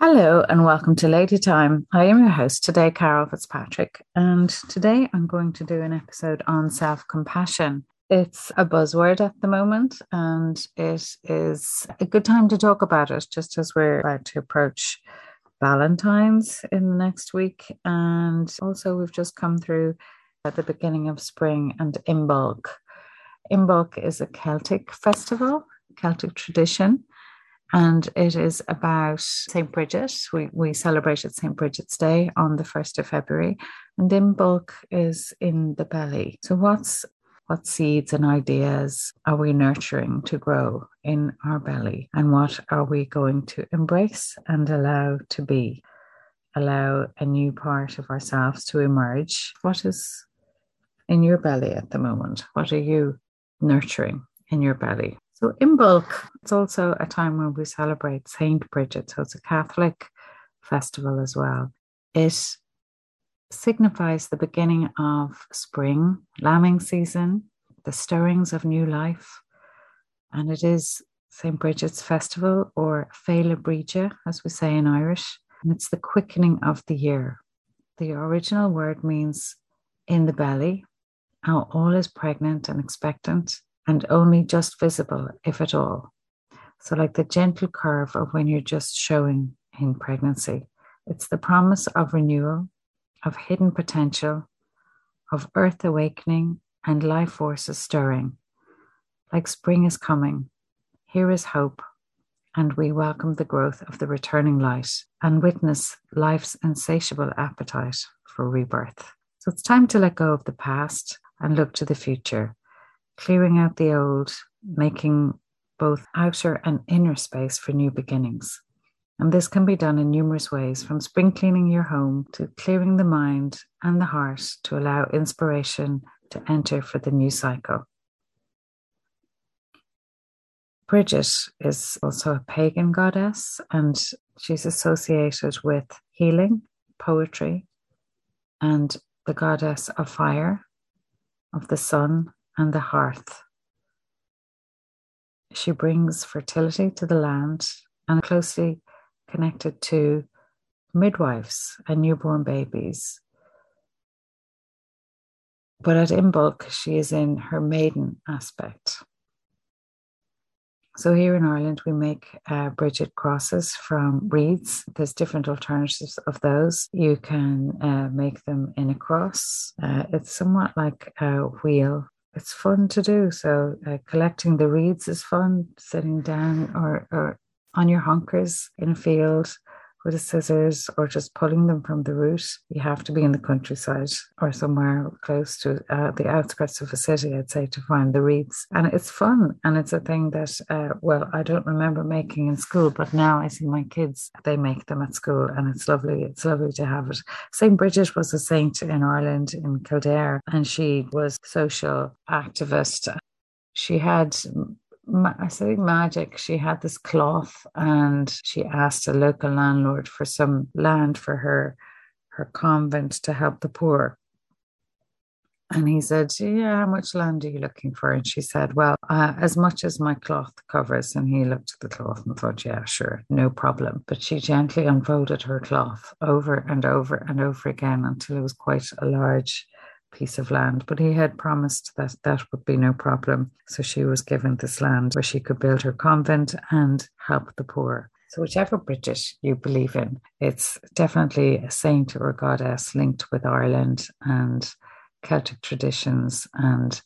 Hello and welcome to Lady Time. I am your host today, Carol Fitzpatrick, and today I'm going to do an episode on self compassion. It's a buzzword at the moment, and it is a good time to talk about it just as we're about to approach Valentine's in the next week. And also, we've just come through at the beginning of spring and Imbolc. Imbolc is a Celtic festival, Celtic tradition and it is about St. Bridget. We, we celebrated St. Bridget's Day on the 1st of February, and Imbolc is in the belly. So, what's what seeds and ideas are we nurturing to grow in our belly? And what are we going to embrace and allow to be? Allow a new part of ourselves to emerge. What is in your belly at the moment? What are you nurturing in your belly? So, Imbolc, it's also a time when we celebrate Saint Bridget. So, it's a Catholic festival as well. It signifies the beginning of spring, lambing season, the stirrings of new life. And it is St. Bridget's festival, or Féile Bríde, as we say in Irish. And it's the quickening of the year. The original word means in the belly, how all is pregnant and expectant and only just visible, if at all. So, like the gentle curve of when you're just showing in pregnancy, it's the promise of renewal, of hidden potential, of earth awakening and life forces stirring. Like spring is coming, here is hope, and we welcome the growth of the returning light and witness life's insatiable appetite for rebirth. So it's time to let go of the past and look to the future clearing out the old, making both outer and inner space for new beginnings. And this can be done in numerous ways, from spring cleaning your home to clearing the mind and the heart to allow inspiration to enter for the new cycle. Bridget is also a pagan goddess, and she's associated with healing, poetry, and the goddess of fire, of the sun, and the hearth. She brings fertility to the land and closely connected to midwives and newborn babies. But at Imbolc, she is in her maiden aspect. So here in Ireland, we make uh, Bridget crosses from reeds. There's different alternatives of those. You can uh, make them in a cross. Uh, it's somewhat like a wheel it's fun to do. So uh, collecting the reeds is fun. Sitting down or, or on your honkers in a field with a scissors or just pulling them from the root. You have to be in the countryside or somewhere close to uh, the outskirts of a city, I'd say, to find the reeds. And it's fun. And it's a thing that, uh, well, I don't remember making in school, but now I see my kids, they make them at school and it's lovely. It's lovely to have it. St. Bridget was a saint in Ireland, in Kildare, and she was social activist. She had I say magic. She had this cloth and she asked a local landlord for some land for her her convent to help the poor. And he said, Yeah, how much land are you looking for? And she said, Well, uh, as much as my cloth covers. And he looked at the cloth and thought, Yeah, sure, no problem. But she gently unfolded her cloth over and over and over again until it was quite a large piece of land, but he had promised that that would be no problem. So she was given this land where she could build her convent and help the poor. So, whichever Bridget you believe in, it's definitely a saint or a goddess linked with Ireland and Celtic traditions. And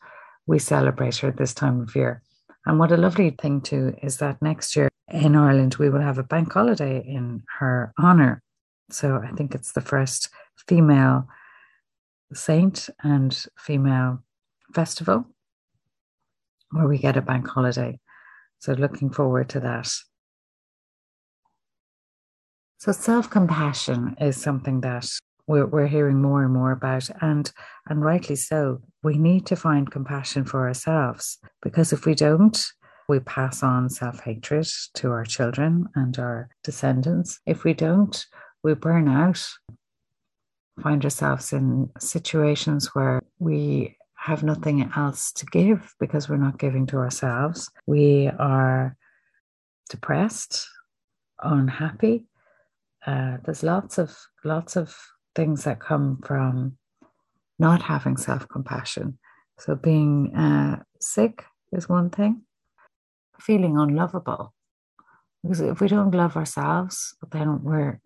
we celebrate her this time of year. And what a lovely thing, too, is that next year in Ireland, we will have a bank holiday in her honour. So, I think it's the first female saint and female festival where we get a bank holiday. So, looking forward to that. So, self compassion is something that we're, we're hearing more and more about, and, and rightly so. We need to find compassion for ourselves because if we don't, we pass on self hatred to our children and our descendants. If we don't, we burn out find ourselves in situations where we have nothing else to give because we're not giving to ourselves. We are depressed, unhappy, uh, there's lots of lots of things that come from not having self compassion. So being uh, sick is one thing. Feeling unlovable, because if we don't love ourselves, then we're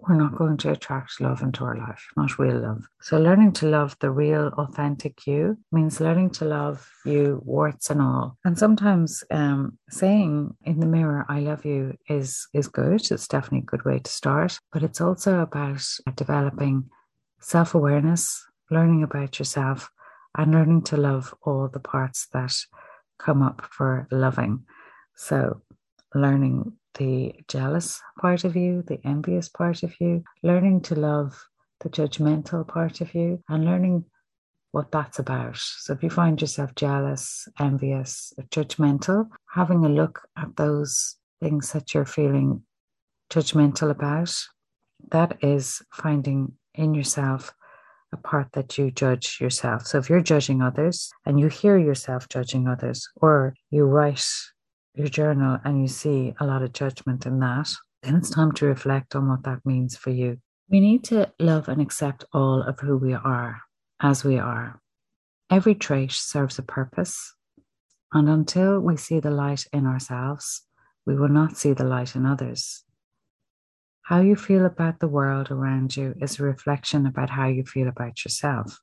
we're not going to attract love into our life, not real love. So, learning to love the real, authentic you means learning to love you, warts and all. And sometimes um, saying in the mirror, I love you is, is good. It's definitely a good way to start. But it's also about developing self awareness, learning about yourself, and learning to love all the parts that come up for loving. So, learning the jealous part of you, the envious part of you, learning to love the judgmental part of you, and learning what that's about. So if you find yourself jealous, envious, judgmental, having a look at those things that you're feeling judgmental about, that is finding in yourself a part that you judge yourself. So if you're judging others and you hear yourself judging others, or you write your journal and you see a lot of judgment in that, then it's time to reflect on what that means for you. We need to love and accept all of who we are as we are. Every trait serves a purpose. And until we see the light in ourselves, we will not see the light in others. How you feel about the world around you is a reflection about how you feel about yourself.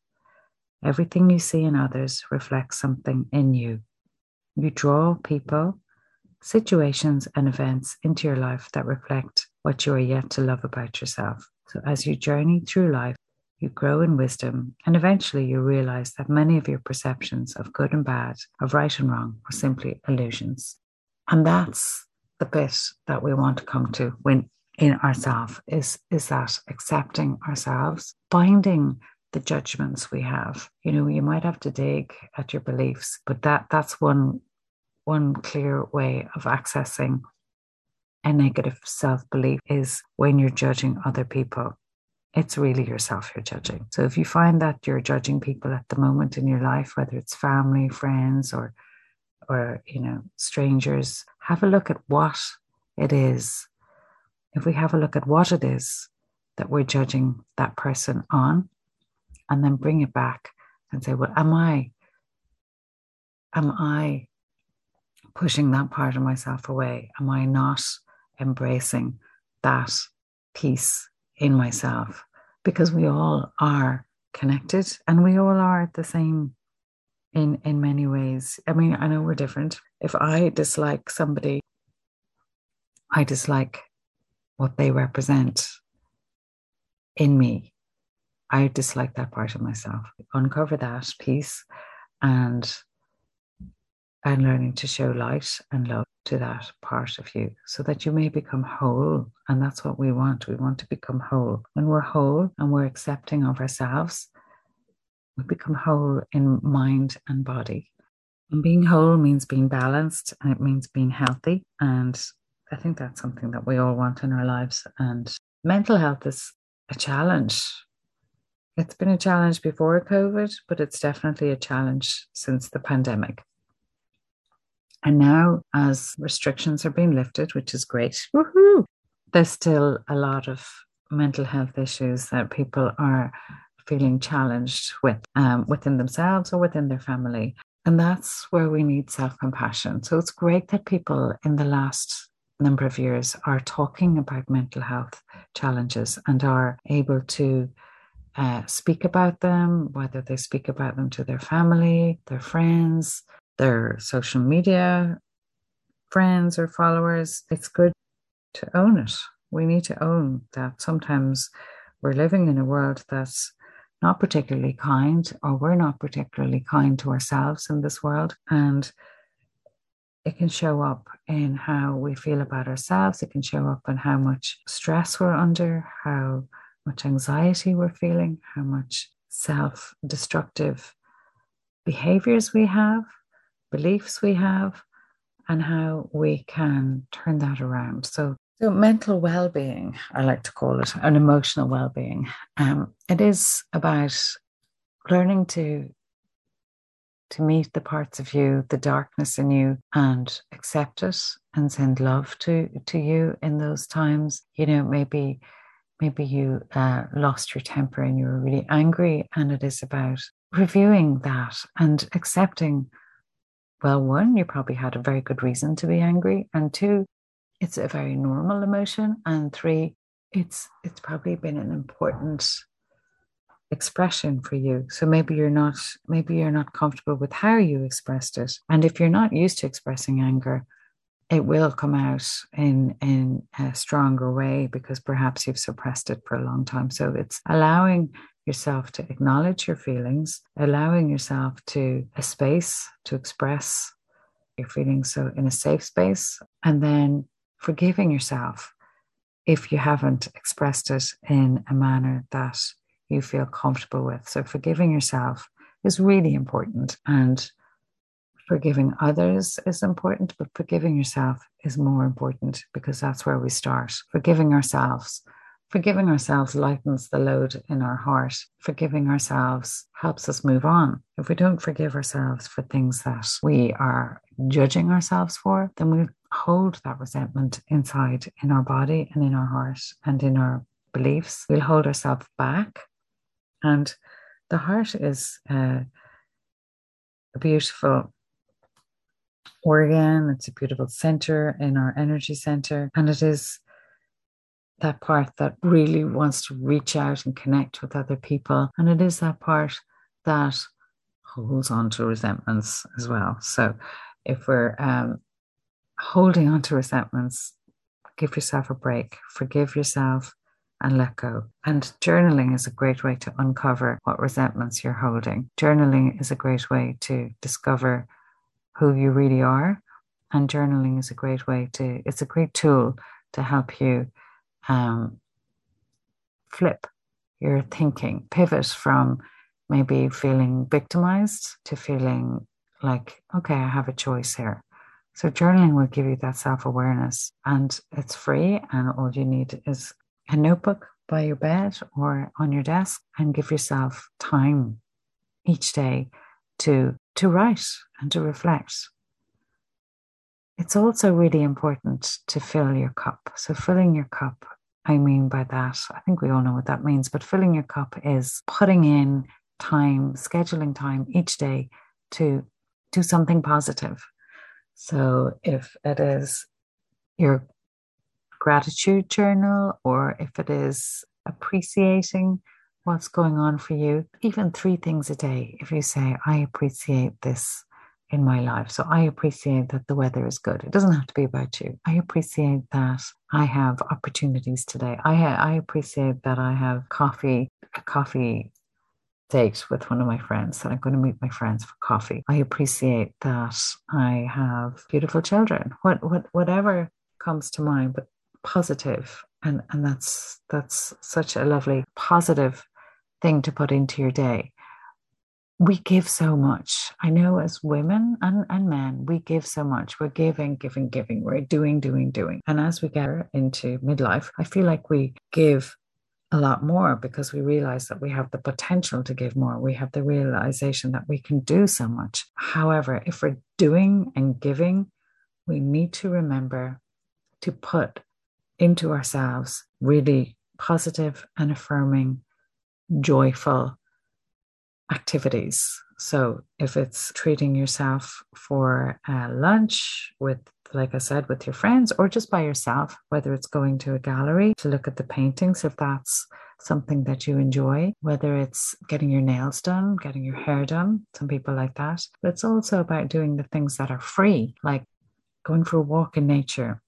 Everything you see in others reflects something in you. You draw people situations and events into your life that reflect what you are yet to love about yourself. So, as you journey through life, you grow in wisdom, and eventually you realize that many of your perceptions of good and bad, of right and wrong, are simply illusions. And that's the bit that we want to come to when in ourselves is, is that accepting ourselves, finding the judgments we have. You know, you might have to dig at your beliefs, but that that's one one clear way of accessing a negative self belief is when you're judging other people. It's really yourself you're judging. So if you find that you're judging people at the moment in your life, whether it's family, friends, or or you know strangers, have a look at what it is. If we have a look at what it is that we're judging that person on, and then bring it back and say, well, am I am I pushing that part of myself away? Am I not embracing that piece in myself? Because we all are connected and we all are the same in in many ways. I mean, I know we're different. If I dislike somebody, I dislike what they represent in me. I dislike that part of myself. Uncover that piece and and learning to show light and love to that part of you so that you may become whole. And that's what we want. We want to become whole. When we're whole and we're accepting of ourselves, we become whole in mind and body. And being whole means being balanced and it means being healthy. And I think that's something that we all want in our lives. And mental health is a challenge. It's been a challenge before COVID, but it's definitely a challenge since the pandemic. And now, as restrictions are being lifted, which is great, woohoo, there's still a lot of mental health issues that people are feeling challenged with um, within themselves or within their family. And that's where we need self compassion. So it's great that people in the last number of years are talking about mental health challenges and are able to uh, speak about them, whether they speak about them to their family, their friends, their social media friends or followers, it's good to own it. We need to own that sometimes we're living in a world that's not particularly kind, or we're not particularly kind to ourselves in this world. And it can show up in how we feel about ourselves. It can show up in how much stress we're under, how much anxiety we're feeling, how much self destructive behaviors we have beliefs we have and how we can turn that around. So, so mental well-being, I like to call it, an emotional well-being. Um, it is about learning to to meet the parts of you, the darkness in you, and accept it and send love to to you in those times. You know, maybe maybe you uh, lost your temper and you were really angry, and it is about reviewing that and accepting. Well, one, you probably had a very good reason to be angry, and two, it's a very normal emotion, and three, it's it's probably been an important expression for you. So maybe you're not maybe you're not comfortable with how you expressed it and if you're not used to expressing anger it will come out in in a stronger way because perhaps you've suppressed it for a long time. So it's allowing yourself to acknowledge your feelings allowing yourself to a space to express your feelings so in a safe space and then forgiving yourself if you haven't expressed it in a manner that you feel comfortable with. So, forgiving yourself is really important, and forgiving others is important, but forgiving yourself is more important because that's where we start. Forgiving ourselves. Forgiving ourselves lightens the load in our heart. Forgiving ourselves helps us move on. If we don't forgive ourselves for things that we are judging ourselves for, then we hold that resentment inside in our body and in our heart and in our beliefs. We'll hold ourselves back and the heart is uh, a beautiful organ, it's a beautiful center in our energy center, and it is that part that really wants to reach out and connect with other people. And it is that part that holds on to resentments as well. So if we're um, holding on to resentments, give yourself a break, forgive yourself, and let go. And journaling is a great way to uncover what resentments you're holding. Journaling is a great way to discover who you really are. And journaling is a great way to, it's a great tool to help you um, flip your thinking, pivot from maybe feeling victimized to feeling like, okay, I have a choice here. So, journaling will give you that self awareness and it's free, and all you need is a notebook by your bed or on your desk and give yourself time each day to to write and to reflect it's also really important to fill your cup so filling your cup i mean by that i think we all know what that means but filling your cup is putting in time scheduling time each day to do something positive so if it is your gratitude journal or if it is appreciating what's going on for you, even three things a day. If you say, I appreciate this in my life. So I appreciate that the weather is good. It doesn't have to be about you. I appreciate that I have opportunities today. I ha- I appreciate that I have coffee, a coffee date with one of my friends that I'm going to meet my friends for coffee. I appreciate that I have beautiful children. What what whatever comes to mind, but positive and and that's that's such a lovely positive thing to put into your day we give so much i know as women and, and men we give so much we're giving giving giving we're doing doing doing and as we get into midlife i feel like we give a lot more because we realize that we have the potential to give more. We have the realization that we can do so much. However, if we're doing and giving, we need to remember to put into ourselves really positive and affirming, joyful activities. So if it's treating yourself for a lunch with, like I said, with your friends or just by yourself, whether it's going to a gallery to look at the paintings, if that's something that you enjoy, whether it's getting your nails done, getting your hair done, some people like that. But it's also about doing the things that are free, like going for a walk in nature,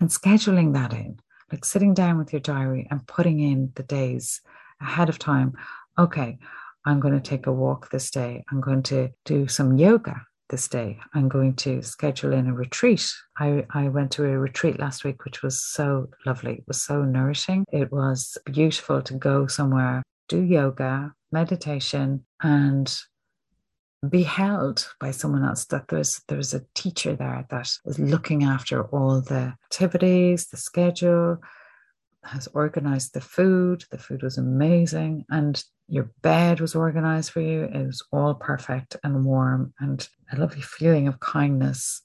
and scheduling that in, like sitting down with your diary and putting in the days ahead of time. Okay, I'm going to take a walk this day. I'm going to do some yoga this day. I'm going to schedule in a retreat. I, I went to a retreat last week, which was so lovely. It was so nourishing. It was beautiful to go somewhere, do yoga, meditation, and be held by someone else that there's there's a teacher there that is looking after all the activities the schedule has organized the food the food was amazing and Your bed was organized for you. It was all perfect and warm and a lovely feeling of kindness.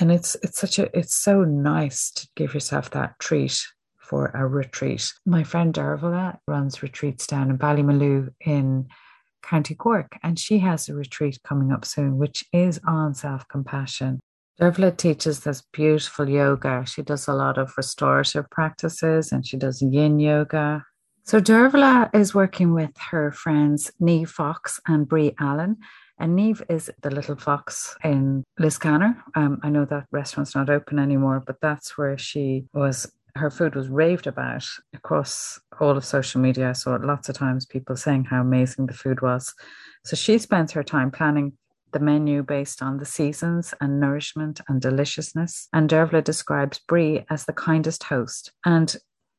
And it's it's such a it's so nice to give yourself that treat for a retreat. My friend Dervla runs retreats down in Ballymaloe in County Cork, and she has a retreat coming up soon, which is on self compassion. Dervla teaches this beautiful yoga. She does a lot of restorative practices and she does yin yoga. So Dervla is working with her friends Neve Fox and Brie Allen. And Neve is the little fox in Liscannor. Um, I know that restaurant's not open anymore, but that's where she was her food was raved about across all of social media. I saw it lots of times, people saying how amazing the food was. So she spends her time planning the menu based on the seasons and nourishment and deliciousness. And Dervla describes Brie as the kindest host. And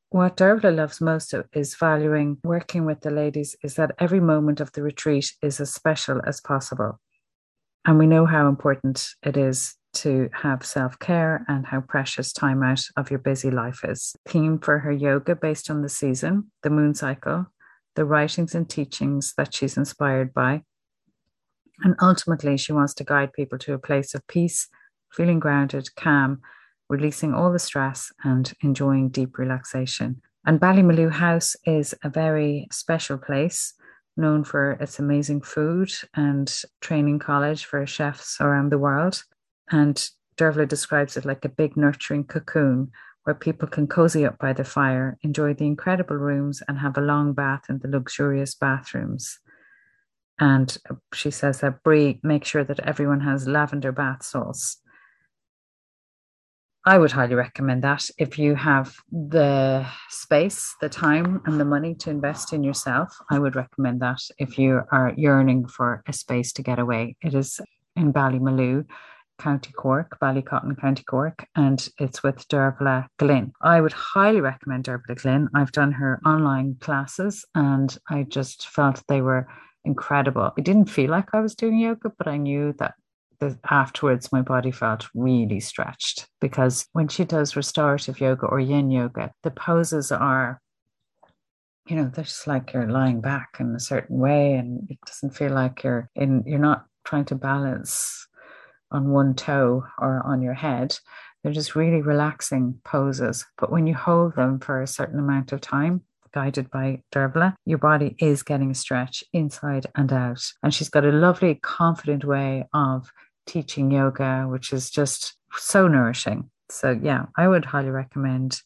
what Dervla loves most is valuing working with the ladies is that every moment of the retreat is as special as possible. And we know how important it is to have self care and how precious time out of your busy life is. Theme for her yoga based on the season, the moon cycle, the writings and teachings that she's inspired by, and ultimately, she wants to guide people to a place of peace, feeling grounded, calm, releasing all the stress, and enjoying deep relaxation. And Ballymaloe House is a very special place, known for its amazing food and training college for chefs around the world. And Dervla describes it like a big nurturing cocoon where people can cozy up by the fire, enjoy the incredible rooms, and have a long bath in the luxurious bathrooms. And she says that Brie makes sure that everyone has lavender bath salts. I would highly recommend that if you have the space, the time, and the money to invest in yourself. I would recommend that if you are yearning for a space to get away. It is in Ballymaloe, County Cork, Ballycotton, County Cork, and it's with Dervla Glynn. I would highly recommend Dervla Glynn. I've done her online classes and I just felt they were incredible. I didn't feel like I was doing yoga, but I knew that the, afterwards my body felt really stretched because when she does restorative yoga or yin yoga, the poses are, you know, they're just like you're lying back in a certain way, and it doesn't feel like you're in. You're not trying to balance on one toe or on your head. They're just really relaxing poses. But when you hold them for a certain amount of time, guided by Dervla, your body is getting a stretch inside and out. And she's got a lovely, confident way of teaching yoga, which is just so nourishing. So, yeah, I would highly recommend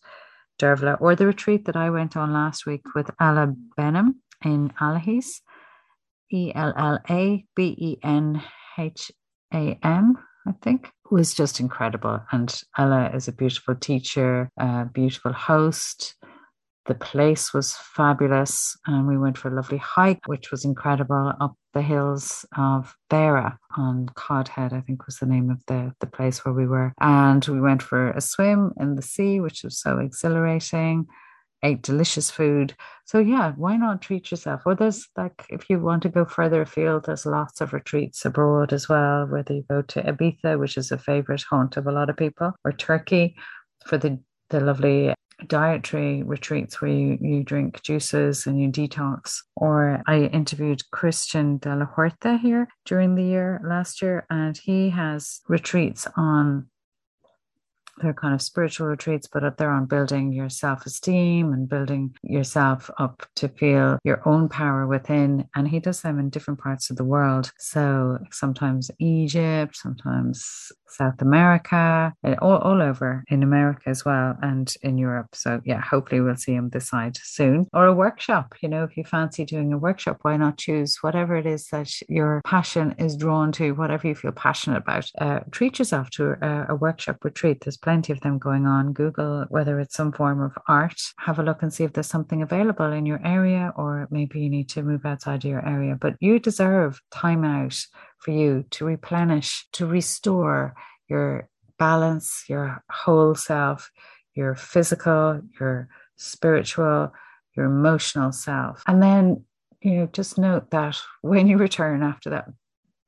Dervla or the retreat that I went on last week with Ella Benham in Allihies, E L L A B E N H A M, I think, was just incredible. And Ella is a beautiful teacher, a beautiful host, the place was fabulous, and we went for a lovely hike, which was incredible up the hills of Beara on Codhead, I think was the name of the, the place where we were. And we went for a swim in the sea, which was so exhilarating. Ate delicious food. So, yeah, why not treat yourself? Or there's like, if you want to go further afield, there's lots of retreats abroad as well, whether you go to Ibiza, which is a favorite haunt of a lot of people, or Turkey for the the lovely dietary retreats where you, you drink juices and you detox. Or I interviewed Christian de la Huerta here during the year last year, and he has retreats on they're kind of spiritual retreats, but they're on building your self esteem and building yourself up to feel your own power within. And he does them in different parts of the world. So sometimes Egypt, sometimes South America, all, all over in America as well, and in Europe. So, yeah, hopefully we'll see him this side soon. Or a workshop. You know, if you fancy doing a workshop, why not choose whatever it is that your passion is drawn to, whatever you feel passionate about? Uh, treat yourself to a, a workshop retreat. There's plenty of them going on. Google whether it's some form of art. Have a look and see if there's something available in your area, or maybe you need to move outside of your area. But you deserve time out for you to replenish, to restore your balance, your whole self, your physical, your spiritual, your emotional self. And then, you know, just note that when you return after that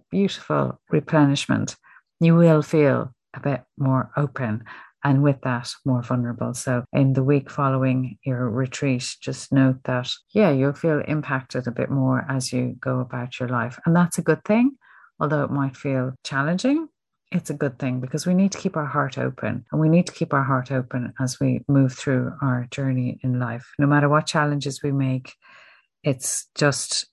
beautiful replenishment, you will feel a bit more open and with that, more vulnerable. So, in the week following your retreat, just note that, yeah, you'll feel impacted a bit more as you go about your life. And that's a good thing, although it might feel challenging. It's a good thing because we need to keep our heart open and we need to keep our heart open as we move through our journey in life. No matter what challenges we make, it's just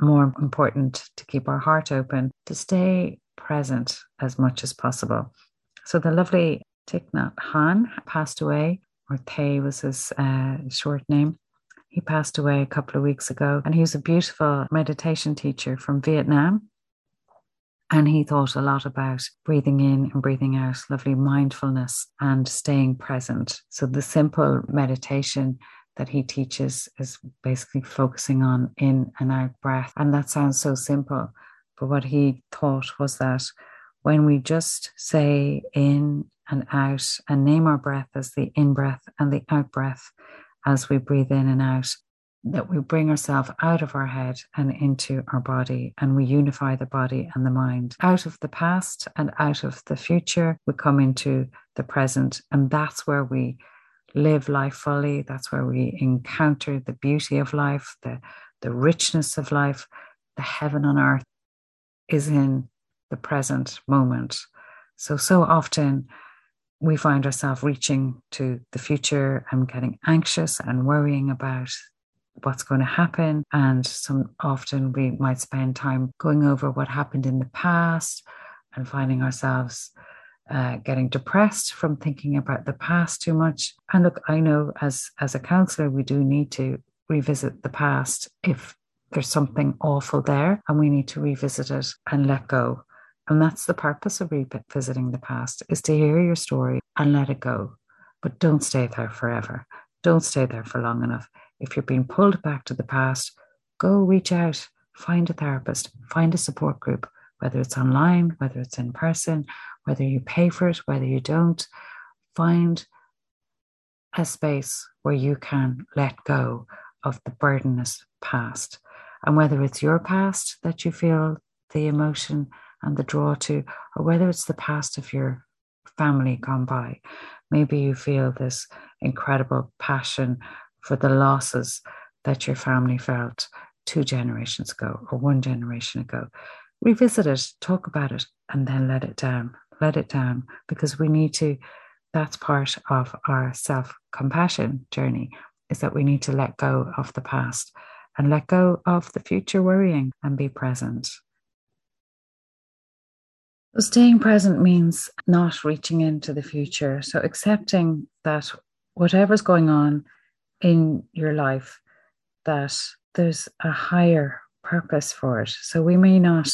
more important to keep our heart open, to stay present as much as possible. So the lovely Thich Nhat passed away, or Thay was his uh, short name. He passed away a couple of weeks ago, and he was a beautiful meditation teacher from Vietnam. And he thought a lot about breathing in and breathing out, lovely mindfulness and staying present. So, the simple meditation that he teaches is basically focusing on in and out breath. And that sounds so simple. But what he thought was that when we just say in and out and name our breath as the in breath and the out breath as we breathe in and out, that we bring ourselves out of our head and into our body and we unify the body and the mind. Out of the past and out of the future we come into the present and that's where we live life fully. That's where we encounter the beauty of life the the richness of life. The heaven on earth is in the present moment. So, so often we find ourselves reaching to the future and getting anxious and worrying about what's going to happen. And some often we might spend time going over what happened in the past and finding ourselves uh, getting depressed from thinking about the past too much. And look, I know as as a counselor, we do need to revisit the past if there's something awful there and we need to revisit it and let go. And that's the purpose of revisiting the past is to hear your story and let it go. But don't stay there forever. Don't stay there for long enough. If you're being pulled back to the past, go reach out, find a therapist, find a support group, whether it's online, whether it's in person, whether you pay for it, whether you don't. Find a space where you can let go of the burdenous past. And whether it's your past that you feel the emotion and the draw to, or whether it's the past of your family gone by. Maybe you feel this incredible passion for the losses that your family felt two generations ago or one generation ago. Revisit it, talk about it, and then let it down. Let it down because we need to, that's part of our self compassion journey, is that we need to let go of the past and let go of the future worrying and be present. So Staying present means not reaching into the future. So accepting that whatever's going on in your life, that there's a higher purpose for it. So we may not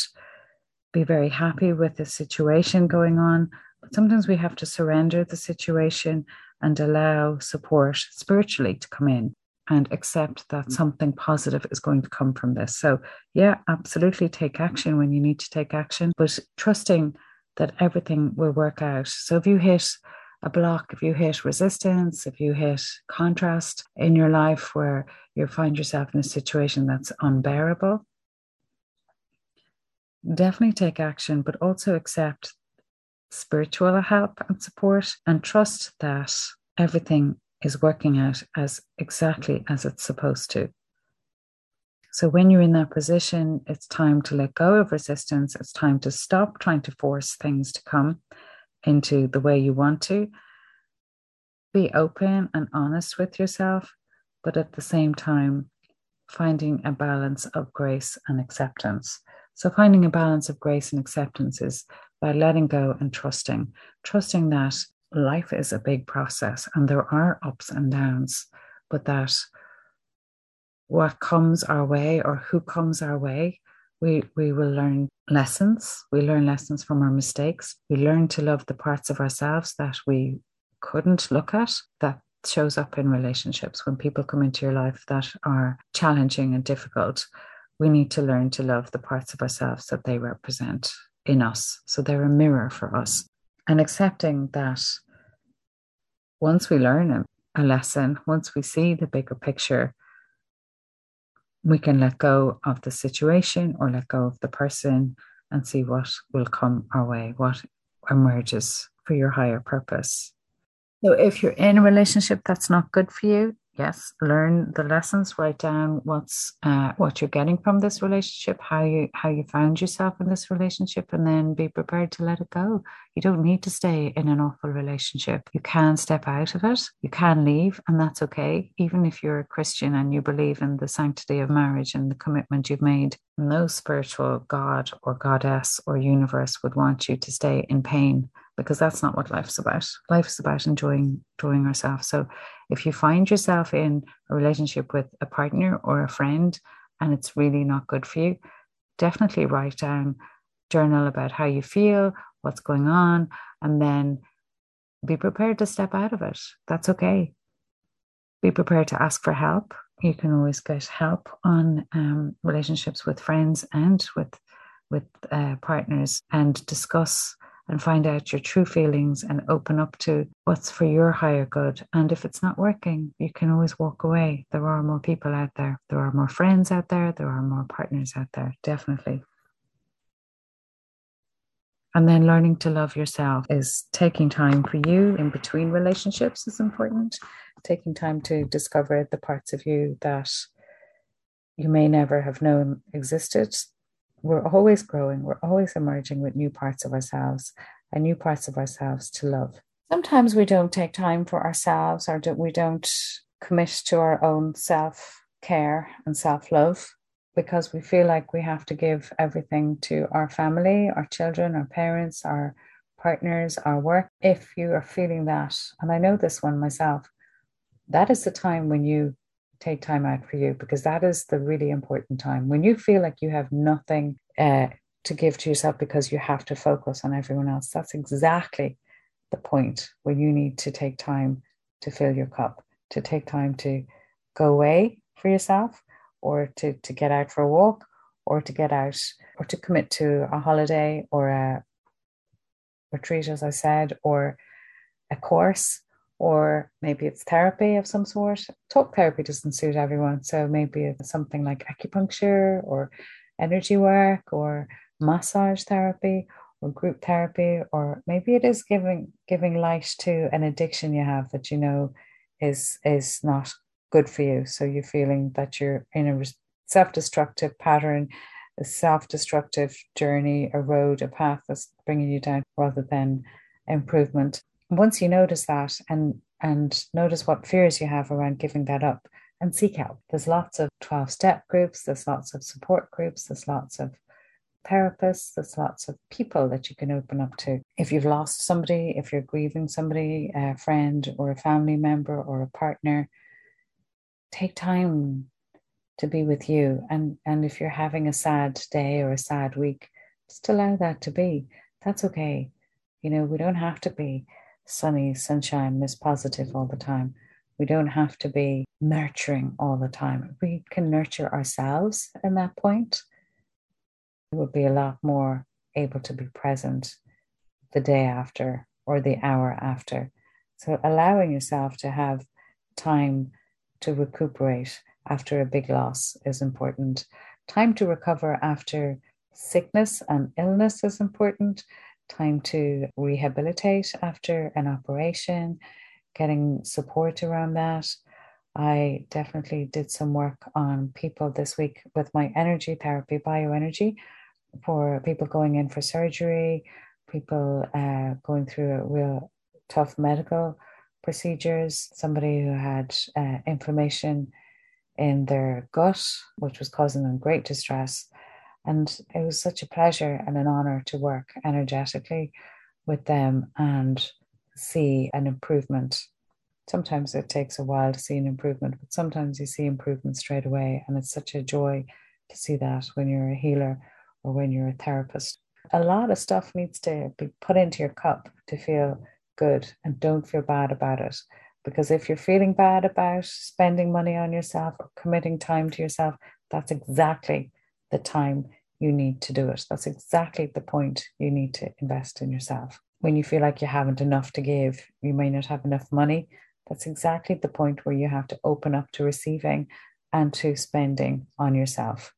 be very happy with the situation going on, but sometimes we have to surrender the situation and allow support spiritually to come in and accept that mm. something positive is going to come from this. So, yeah, absolutely take action when you need to take action, but trusting that everything will work out. So, if you hit a block, if you hit resistance, if you hit contrast in your life where you find yourself in a situation that's unbearable, definitely take action, but also accept spiritual help and support and trust that everything is working out as exactly as it's supposed to. So, when you're in that position, it's time to let go of resistance. It's time to stop trying to force things to come into the way you want to. Be open and honest with yourself, but at the same time, finding a balance of grace and acceptance. So, finding a balance of grace and acceptance is by letting go and trusting, trusting that life is a big process and there are ups and downs, but that what comes our way or who comes our way, we, we will learn lessons. We learn lessons from our mistakes. We learn to love the parts of ourselves that we couldn't look at, that shows up in relationships when people come into your life that are challenging and difficult. We need to learn to love the parts of ourselves that they represent in us. So they're a mirror for us and accepting that once we learn a lesson, once we see the bigger picture, we can let go of the situation or let go of the person and see what will come our way, what emerges for your higher purpose. So if you're in a relationship that's not good for you, yes, learn the lessons, write down what's uh, what you're getting from this relationship, how you how you found yourself in this relationship, and then be prepared to let it go. You don't need to stay in an awful relationship. You can step out of it. You can leave, and that's okay. Even if you're a Christian and you believe in the sanctity of marriage and the commitment you've made, no spiritual God or goddess or universe would want you to stay in pain because that's not what life's about. Life is about enjoying enjoying ourselves. So if you find yourself in a relationship with a partner or a friend and it's really not good for you, definitely write down, journal about how you feel, what's going on, and then be prepared to step out of it. That's okay. Be prepared to ask for help. You can always get help on um, relationships with friends and with with uh, partners and discuss and find out your true feelings and open up to what's for your higher good. And if it's not working, you can always walk away. There are more people out there, there are more friends out there, there are more partners out there, definitely. And then learning to love yourself is taking time for you in between relationships is important. Taking time to discover the parts of you that you may never have known existed we're always growing, we're always emerging with new parts of ourselves and new parts of ourselves to love. Sometimes we don't take time for ourselves or we don't commit to our own self care and self love because we feel like we have to give everything to our family, our children, our parents, our partners, our work. If you are feeling that, and I know this one myself, that is the time when you take time out for you because that is the really important time. When you feel like you have nothing uh, to give to yourself because you have to focus on everyone else, that's exactly the point where you need to take time to fill your cup, to take time to go away for yourself or to, to get out for a walk or to get out or to commit to a holiday or a retreat, as I said, or a course or maybe it's therapy of some sort. Talk therapy doesn't suit everyone. So maybe it's something like acupuncture or energy work or massage therapy or group therapy, or maybe it is giving giving light to an addiction you have that you know is is not good for you. So you're feeling that you're in a self-destructive pattern, a self-destructive journey, a road, a path that's bringing you down rather than improvement once you notice that and and notice what fears you have around giving that up and seek help. There's lots of 12 step groups, there's lots of support groups, there's lots of therapists, there's lots of people that you can open up to. If you've lost somebody, if you're grieving somebody, a friend or a family member or a partner, take time to be with you. And, and if you're having a sad day or a sad week, just allow that to be. That's okay. You know, we don't have to be sunny, sunshine, Miss Positive all the time. We don't have to be nurturing all the time. We can nurture ourselves in that point. We would be a lot more able to be present the day after or the hour after. So, allowing yourself to have time to recuperate after a big loss is important. Time to recover after sickness and illness is important time to rehabilitate after an operation, getting support around that. I definitely did some work on people this week with my energy therapy, bioenergy, for people going in for surgery, people uh, going through real tough medical procedures, somebody who had uh, inflammation in their gut, which was causing them great distress. And it was such a pleasure and an honor to work energetically with them and see an improvement. Sometimes it takes a while to see an improvement, but sometimes you see improvement straight away. And it's such a joy to see that when you're a healer or when you're a therapist. A lot of stuff needs to be put into your cup to feel good and don't feel bad about it. Because if you're feeling bad about spending money on yourself or committing time to yourself, that's exactly the time you need to do it. That's exactly the point you need to invest in yourself. When you feel like you haven't enough to give, you may not have enough money. That's exactly the point where you have to open up to receiving and to spending on yourself.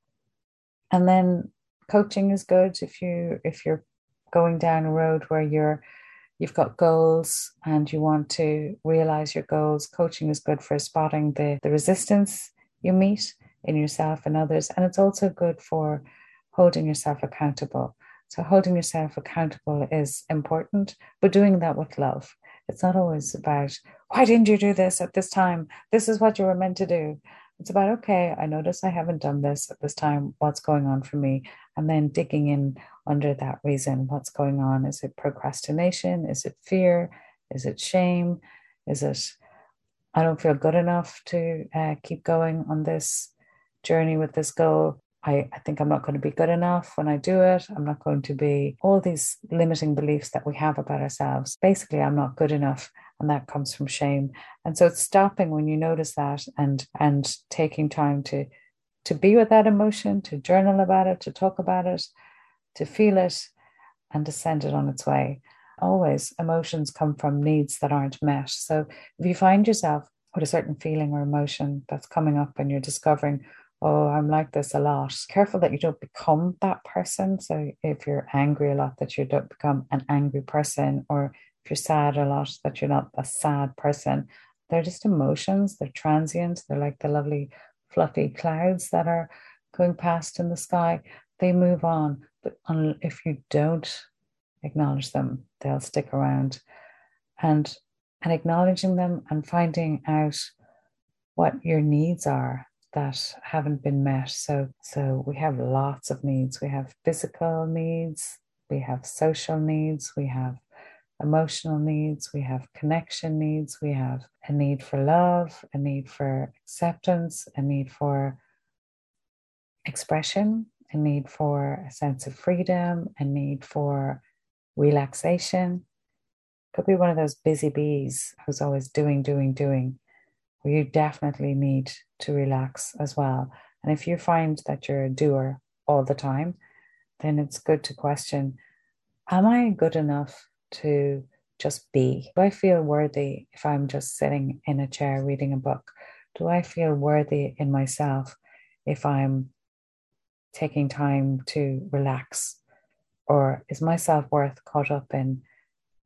And then coaching is good if you if you're going down a road where you're you've got goals and you want to realize your goals, coaching is good for spotting the, the resistance you meet in yourself and others. And it's also good for holding yourself accountable. So, holding yourself accountable is important, but doing that with love. It's not always about, why didn't you do this at this time? This is what you were meant to do. It's about, okay, I notice I haven't done this at this time. What's going on for me? And then digging in under that reason. What's going on? Is it procrastination? Is it fear? Is it shame? Is it, I don't feel good enough to uh, keep going on this journey with this goal? I, I think I'm not going to be good enough when I do it. I'm not going to be all these limiting beliefs that we have about ourselves. Basically, I'm not good enough. And that comes from shame. And so it's stopping when you notice that and and taking time to to be with that emotion, to journal about it, to talk about it, to feel it, and to send it on its way. Always emotions come from needs that aren't met. So if you find yourself with a certain feeling or emotion that's coming up and you're discovering, oh, I'm like this a lot. Careful that you don't become that person. So if you're angry a lot, that you don't become an angry person, or if you're sad a lot, that you're not a sad person. They're just emotions. They're transient. They're like the lovely fluffy clouds that are going past in the sky. They move on. But if you don't acknowledge them, they'll stick around. And and acknowledging them and finding out what your needs are that haven't been met. So, so we have lots of needs. We have physical needs, we have social needs, we have emotional needs, we have connection needs, we have a need for love, a need for acceptance, a need for expression, a need for a sense of freedom, a need for relaxation. Could be one of those busy bees who's always doing, doing, doing you definitely need to relax as well. And if you find that you're a doer all the time, then it's good to question Am I good enough to just be? Do I feel worthy if I'm just sitting in a chair reading a book? Do I feel worthy in myself if I'm taking time to relax? Or is my self worth caught up in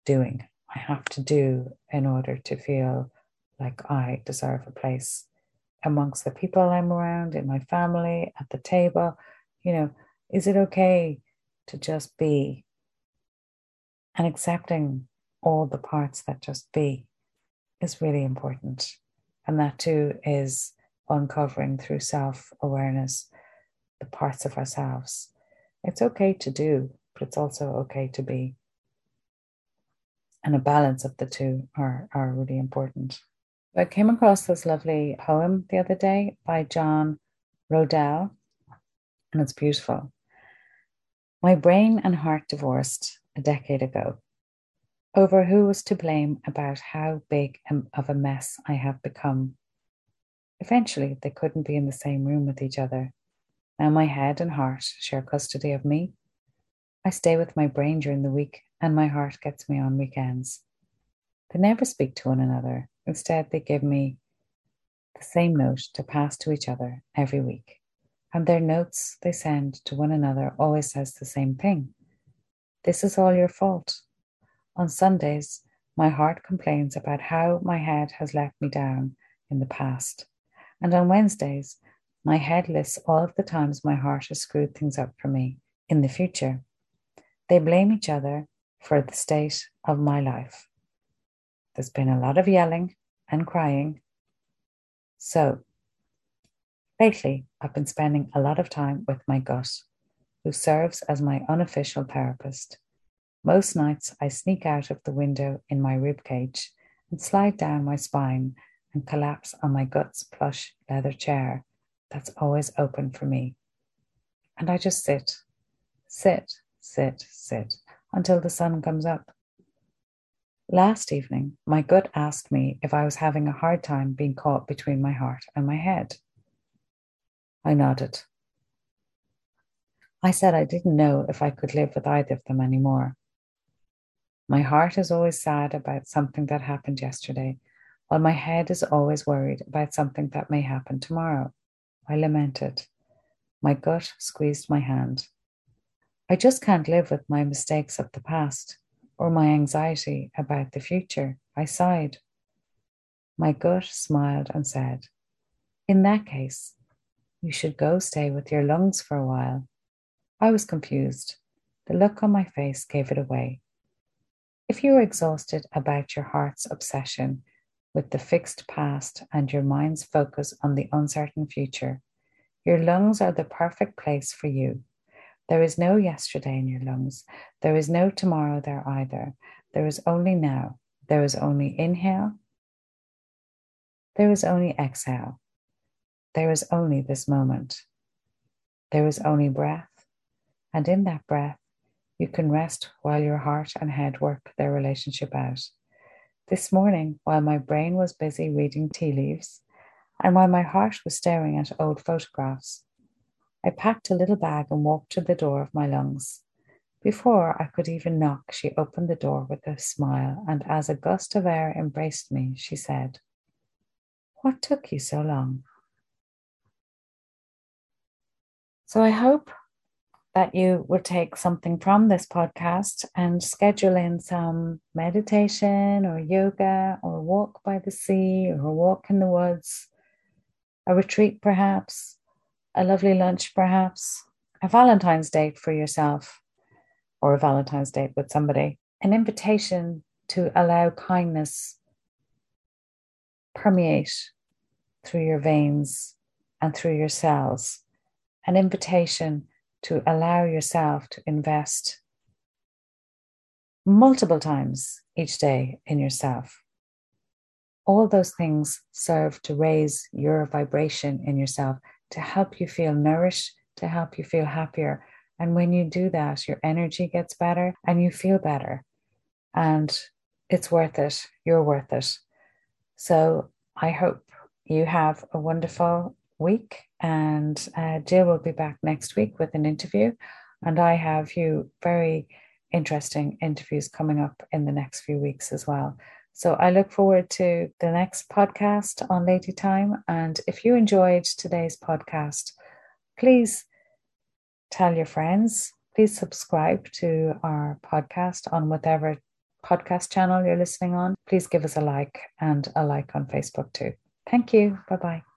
doing? I have to do in order to feel like I deserve a place amongst the people I'm around, in my family, at the table. You know, is it okay to just be and accepting all the parts that just be is really important. And that too is uncovering through self awareness the parts of ourselves. It's okay to do, but it's also okay to be. And a balance of the two are, are really important. I came across this lovely poem the other day by John Roedel, and it's beautiful. My brain and heart divorced a decade ago over who was to blame about how big of a mess I have become. Eventually, they couldn't be in the same room with each other. Now my head and heart share custody of me. I stay with my brain during the week, and my heart gets me on weekends. They never speak to one another Instead, they give me the same note to pass to each other every week. And their notes they send to one another always says the same thing. This is all your fault. On Sundays, my heart complains about how my head has let me down in the past. And on Wednesdays, my head lists all of the times my heart has screwed things up for me in the future. They blame each other for the state of my life. There's been a lot of yelling and crying. So, lately, I've been spending a lot of time with my gut, who serves as my unofficial therapist. Most nights, I sneak out of the window in my rib cage and slide down my spine and collapse on my gut's plush leather chair that's always open for me. And I just sit, sit, sit, sit until the sun comes up. Last evening, my gut asked me if I was having a hard time being caught between my heart and my head. I nodded. I said I didn't know if I could live with either of them anymore. My heart is always sad about something that happened yesterday, while my head is always worried about something that may happen tomorrow. I lamented. My gut squeezed my hand. I just can't live with my mistakes of the past. Or my anxiety about the future. I sighed. My gut smiled and said, In that case, you should go stay with your lungs for a while. I was confused. The look on my face gave it away. If you are exhausted about your heart's obsession with the fixed past and your mind's focus on the uncertain future, your lungs are the perfect place for you. There is no yesterday in your lungs. There is no tomorrow there either. There is only now. There is only inhale. There is only exhale. There is only this moment. There is only breath. And in that breath, you can rest while your heart and head work their relationship out. This morning, while my brain was busy reading tea leaves, and while my heart was staring at old photographs, I packed a little bag and walked to the door of my lungs. Before I could even knock, she opened the door with a smile, and as a gust of air embraced me, she said, What took you so long? So I hope that you will take something from this podcast and schedule in some meditation or yoga or walk by the sea or walk in the woods, a retreat perhaps, a lovely lunch perhaps, a Valentine's date for yourself or a Valentine's date with somebody, an invitation to allow kindness permeate through your veins and through your cells, an invitation to allow yourself to invest multiple times each day in yourself. All those things serve to raise your vibration in yourself, to help you feel nourished, to help you feel happier. And when you do that, your energy gets better and you feel better. And it's worth it. You're worth it. So I hope you have a wonderful week and uh, Jill will be back next week with an interview. And I have a few very interesting interviews coming up in the next few weeks as well. So I look forward to the next podcast on Lady Time. And if you enjoyed today's podcast, please tell your friends. Please subscribe to our podcast on whatever podcast channel you're listening on. Please give us a like and a like on Facebook too. Thank you. Bye bye.